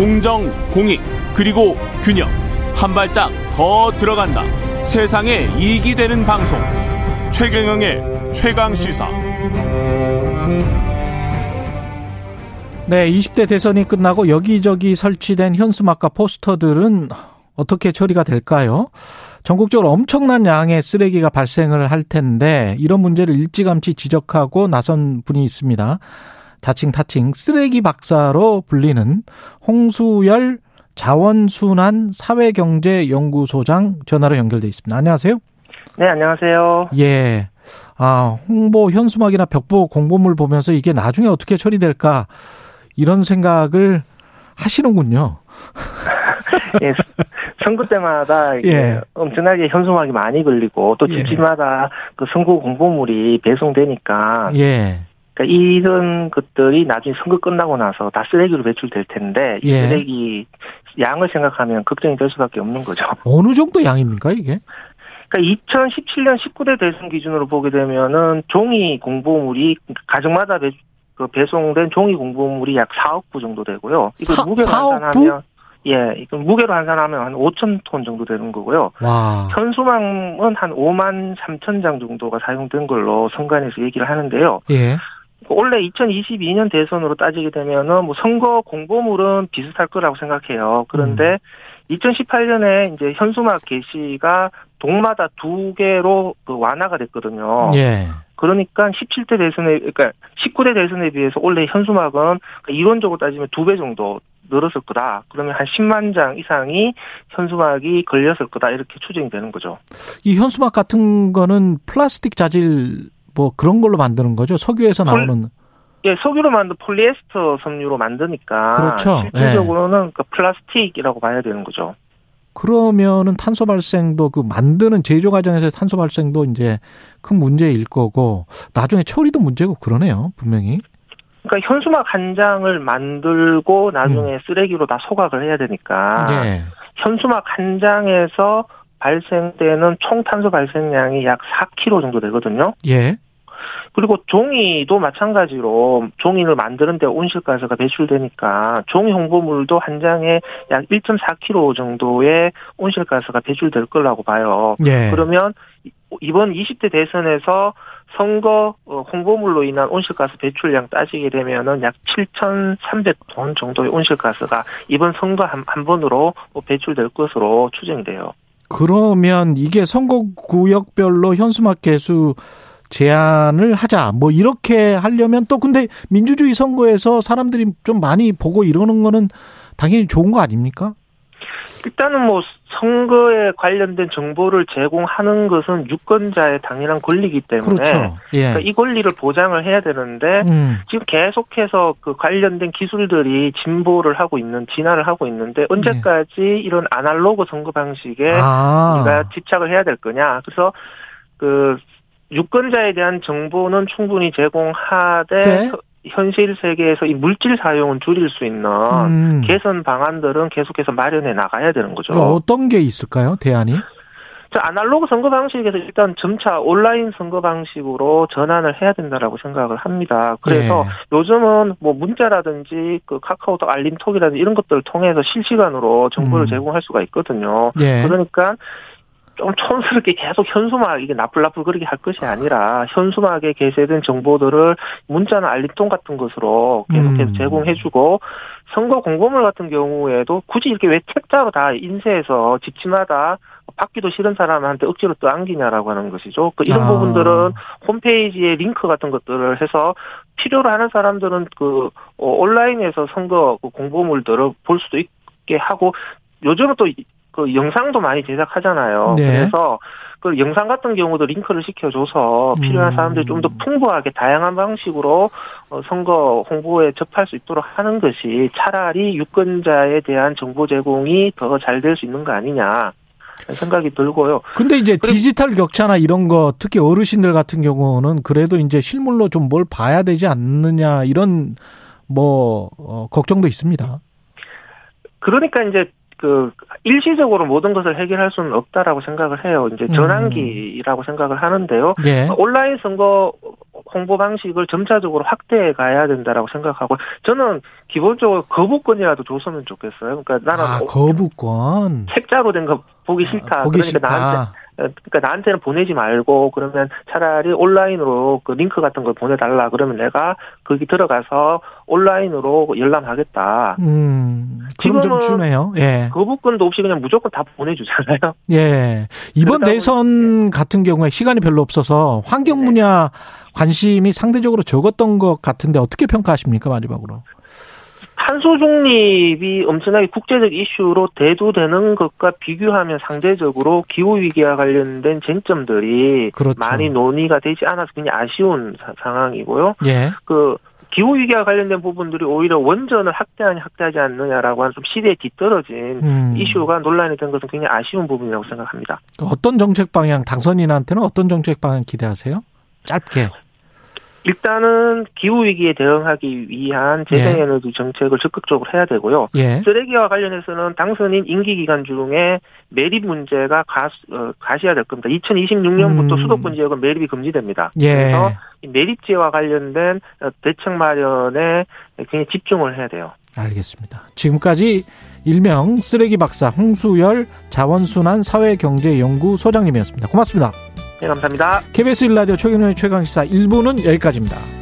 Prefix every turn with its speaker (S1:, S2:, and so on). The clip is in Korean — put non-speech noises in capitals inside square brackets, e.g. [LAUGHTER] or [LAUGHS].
S1: 공정, 공익, 그리고 균형. 한 발짝 더 들어간다. 세상에 이익이 되는 방송. 최경영의 최강 시사.
S2: 네, 20대 대선이 끝나고 여기저기 설치된 현수막과 포스터들은 어떻게 처리가 될까요? 전국적으로 엄청난 양의 쓰레기가 발생을 할 텐데 이런 문제를 일찌감치 지적하고 나선 분이 있습니다. 자칭 타칭 쓰레기 박사로 불리는 홍수열 자원순환 사회경제연구소장 전화로 연결돼 있습니다. 안녕하세요.
S3: 네, 안녕하세요.
S2: 예. 아, 홍보 현수막이나 벽보 공보물 보면서 이게 나중에 어떻게 처리될까 이런 생각을 하시는군요. [LAUGHS]
S3: 예, 선거 때마다 예. 엄청나게 현수막이 많이 걸리고 또 예. 집집마다 예. 그 선거 공보물이 배송되니까 예. 그러니까 이런 것들이 나중에 선거 끝나고 나서 다 쓰레기로 배출될 텐데 이 예. 쓰레기 양을 생각하면 걱정이 될 수밖에 없는 거죠.
S2: 어느 정도 양입니까 이게?
S3: 그러니까 2017년 19대 대선 기준으로 보게 되면은 종이 공보물이 가정마다 배, 그 배송된 종이 공보물이 약 4억 부 정도 되고요. 이거 무게로 환산하면 예, 이거 무게로 환산하면 한 5천 톤 정도 되는 거고요. 와. 현수막은 한 5만 3천 장 정도가 사용된 걸로 선관에서 얘기를 하는데요. 예. 원래 2022년 대선으로 따지게 되면은 뭐 선거 공보물은 비슷할 거라고 생각해요. 그런데 음. 2018년에 이제 현수막 게시가 동마다 두 개로 그 완화가 됐거든요. 예. 그러니까 17대 대선에 그러니까 19대 대선에 비해서 원래 현수막은 그러니까 이론적으로 따지면 두 배 정도 늘었을 거다. 그러면 한 10만 장 이상이 현수막이 걸렸을 거다. 이렇게 추정이 되는 거죠.
S2: 이 현수막 같은 거는 플라스틱 자질 뭐 그런 걸로 만드는 거죠. 석유에서 나오는.
S3: 예, 석유로 만든 폴리에스터 섬유로 만드니까
S2: 그렇죠.
S3: 실질적으로는 예. 그 플라스틱이라고 봐야 되는 거죠.
S2: 그러면은 탄소 발생도 그 만드는 제조 과정에서 탄소 발생도 이제 큰 문제일 거고 나중에 처리도 문제고 그러네요 분명히.
S3: 그러니까 현수막 한 장을 만들고 나중에 음. 쓰레기로 다 소각을 해야 되니까 예. 현수막 한 장에서 발생되는 총 탄소 발생량이 약 4kg 정도 되거든요. 예. 그리고 종이도 마찬가지로 종이를 만드는데 온실가스가 배출되니까 종이 홍보물도 한 장에 약 1.4kg 정도의 온실가스가 배출될 거라고 봐요. 예. 그러면 이번 20대 대선에서 선거 어, 홍보물로 인한 온실가스 배출량 따지게 되면은 약 7,300톤 정도의 온실가스가 이번 선거 한, 한 번으로 배출될 것으로 추정이 돼요.
S2: 그러면 이게 선거구역별로 현수막 개수 제한을 하자. 뭐 이렇게 하려면 또 근데 민주주의 선거에서 사람들이 좀 많이 보고 이러는 거는 당연히 좋은 거 아닙니까?
S3: 일단은 뭐 선거에 관련된 정보를 제공하는 것은 유권자의 당연한 권리이기 때문에 그렇죠. 예. 그러니까 이 권리를 보장을 해야 되는데 음. 지금 계속해서 그 관련된 기술들이 진보를 하고 있는 진화를 하고 있는데 언제까지 예. 이런 아날로그 선거 방식에 아. 우리가 집착을 해야 될 거냐 그래서 그 유권자에 대한 정보는 충분히 제공하되 네. 현실 세계에서 이 물질 사용은 줄일 수 있는 음. 개선 방안들은 계속해서 마련해 나가야 되는 거죠.
S2: 어떤 게 있을까요, 대안이?
S3: 자, 아날로그 선거 방식에서 일단 점차 온라인 선거 방식으로 전환을 해야 된다라고 생각을 합니다. 그래서 예. 요즘은 뭐 문자라든지 그 카카오톡 알림톡이라든지 이런 것들을 통해서 실시간으로 정보를 음. 제공할 수가 있거든요. 예. 그러니까 좀 촌스럽게 계속 현수막 이게 나풀나풀 그렇게 할 것이 아니라 현수막에 게시된 정보들을 문자나 알림통 같은 것으로 계속해서 음. 제공해주고 선거 공고물 같은 경우에도 굳이 이렇게 왜 책자로 다 인쇄해서 집집마다 받기도 싫은 사람한테 억지로 또 안기냐라고 하는 것이죠. 그 이런 아. 부분들은 홈페이지에 링크 같은 것들을 해서 필요로 하는 사람들은 그 어, 온라인에서 선거 그 공보물들을 볼 수도 있게 하고 요즘은 또 그 영상도 많이 제작하잖아요. 네. 그래서 그 영상 같은 경우도 링크를 시켜줘서 필요한 음. 사람들이 좀 더 풍부하게 다양한 방식으로 어, 선거 홍보에 접할 수 있도록 하는 것이 차라리 유권자에 대한 정보 제공이 더 잘 될 수 있는 거 아니냐. 생각이 들고요.
S2: 근데 이제 디지털 격차나 이런 거 특히 어르신들 같은 경우는 그래도 이제 실물로 좀 뭘 봐야 되지 않느냐 이런 뭐 어, 걱정도 있습니다.
S3: 그러니까 이제 그 일시적으로 모든 것을 해결할 수는 없다라고 생각을 해요. 이제
S2: 음.
S3: 전환기라고 생각을 하는데요.
S2: 예.
S3: 온라인 선거 홍보 방식을 점차적으로 확대해 가야 된다라고 생각하고 저는 기본적으로 거부권이라도 줬으면 좋겠어요. 그러니까 나는
S2: 아, 거부권.
S3: 책자로 된 거 보기 싫다.
S2: 아, 보기
S3: 그러니까 나한테
S2: 싫다.
S3: 그러니까 나한테는 보내지 말고 그러면 차라리 온라인으로 그 링크 같은 걸 보내달라 그러면 내가 거기 들어가서 온라인으로 열람하겠다.
S2: 음. 그럼 좀
S3: 지금은
S2: 주네요. 예.
S3: 거부권도 없이 그냥 무조건 다 보내주잖아요. [LAUGHS]
S2: 예. 이번 대선 같은 경우에 시간이 별로 없어서 환경
S3: 네.
S2: 분야 관심이 상대적으로 적었던 것 같은데 어떻게 평가하십니까, 마지막으로?
S3: 탄소 중립이 엄청나게 국제적 이슈로 대두되는 것과 비교하면 상대적으로 기후 위기와 관련된 쟁점들이
S2: 그렇죠.
S3: 많이 논의가 되지 않아서 굉장히 아쉬운 사- 상황이고요.
S2: 예.
S3: 그 기후 위기와 관련된 부분들이 오히려 원전을 확대하냐 확대하지 않느냐라고 하는 좀 시대에 뒤떨어진
S2: 음.
S3: 이슈가 논란이 된 것은 굉장히 아쉬운 부분이라고 생각합니다.
S2: 어떤 정책 방향, 당선인한테는 어떤 정책 방향 기대하세요? 짧게.
S3: 일단은 기후 위기에 대응하기 위한 재생 에너지 정책을 적극적으로 해야 되고요.
S2: 예.
S3: 쓰레기와 관련해서는 당선인 임기 기간 중에 매립 문제가 가, 어, 가셔야 될 겁니다. 2026년부터
S2: 음.
S3: 수도권 지역은 매립이 금지됩니다.
S2: 예.
S3: 그래서 이 매립지와 관련된 어, 대책 마련에 굉장히 집중을 해야 돼요.
S2: 알겠습니다. 지금까지 일명 쓰레기 박사 홍수열 자원순환 사회경제연구 소장님이었습니다. 고맙습니다.
S3: 네, 감사합니다.
S2: KBS 일라디오 최경련의 최강시사 1부는 여기까지입니다.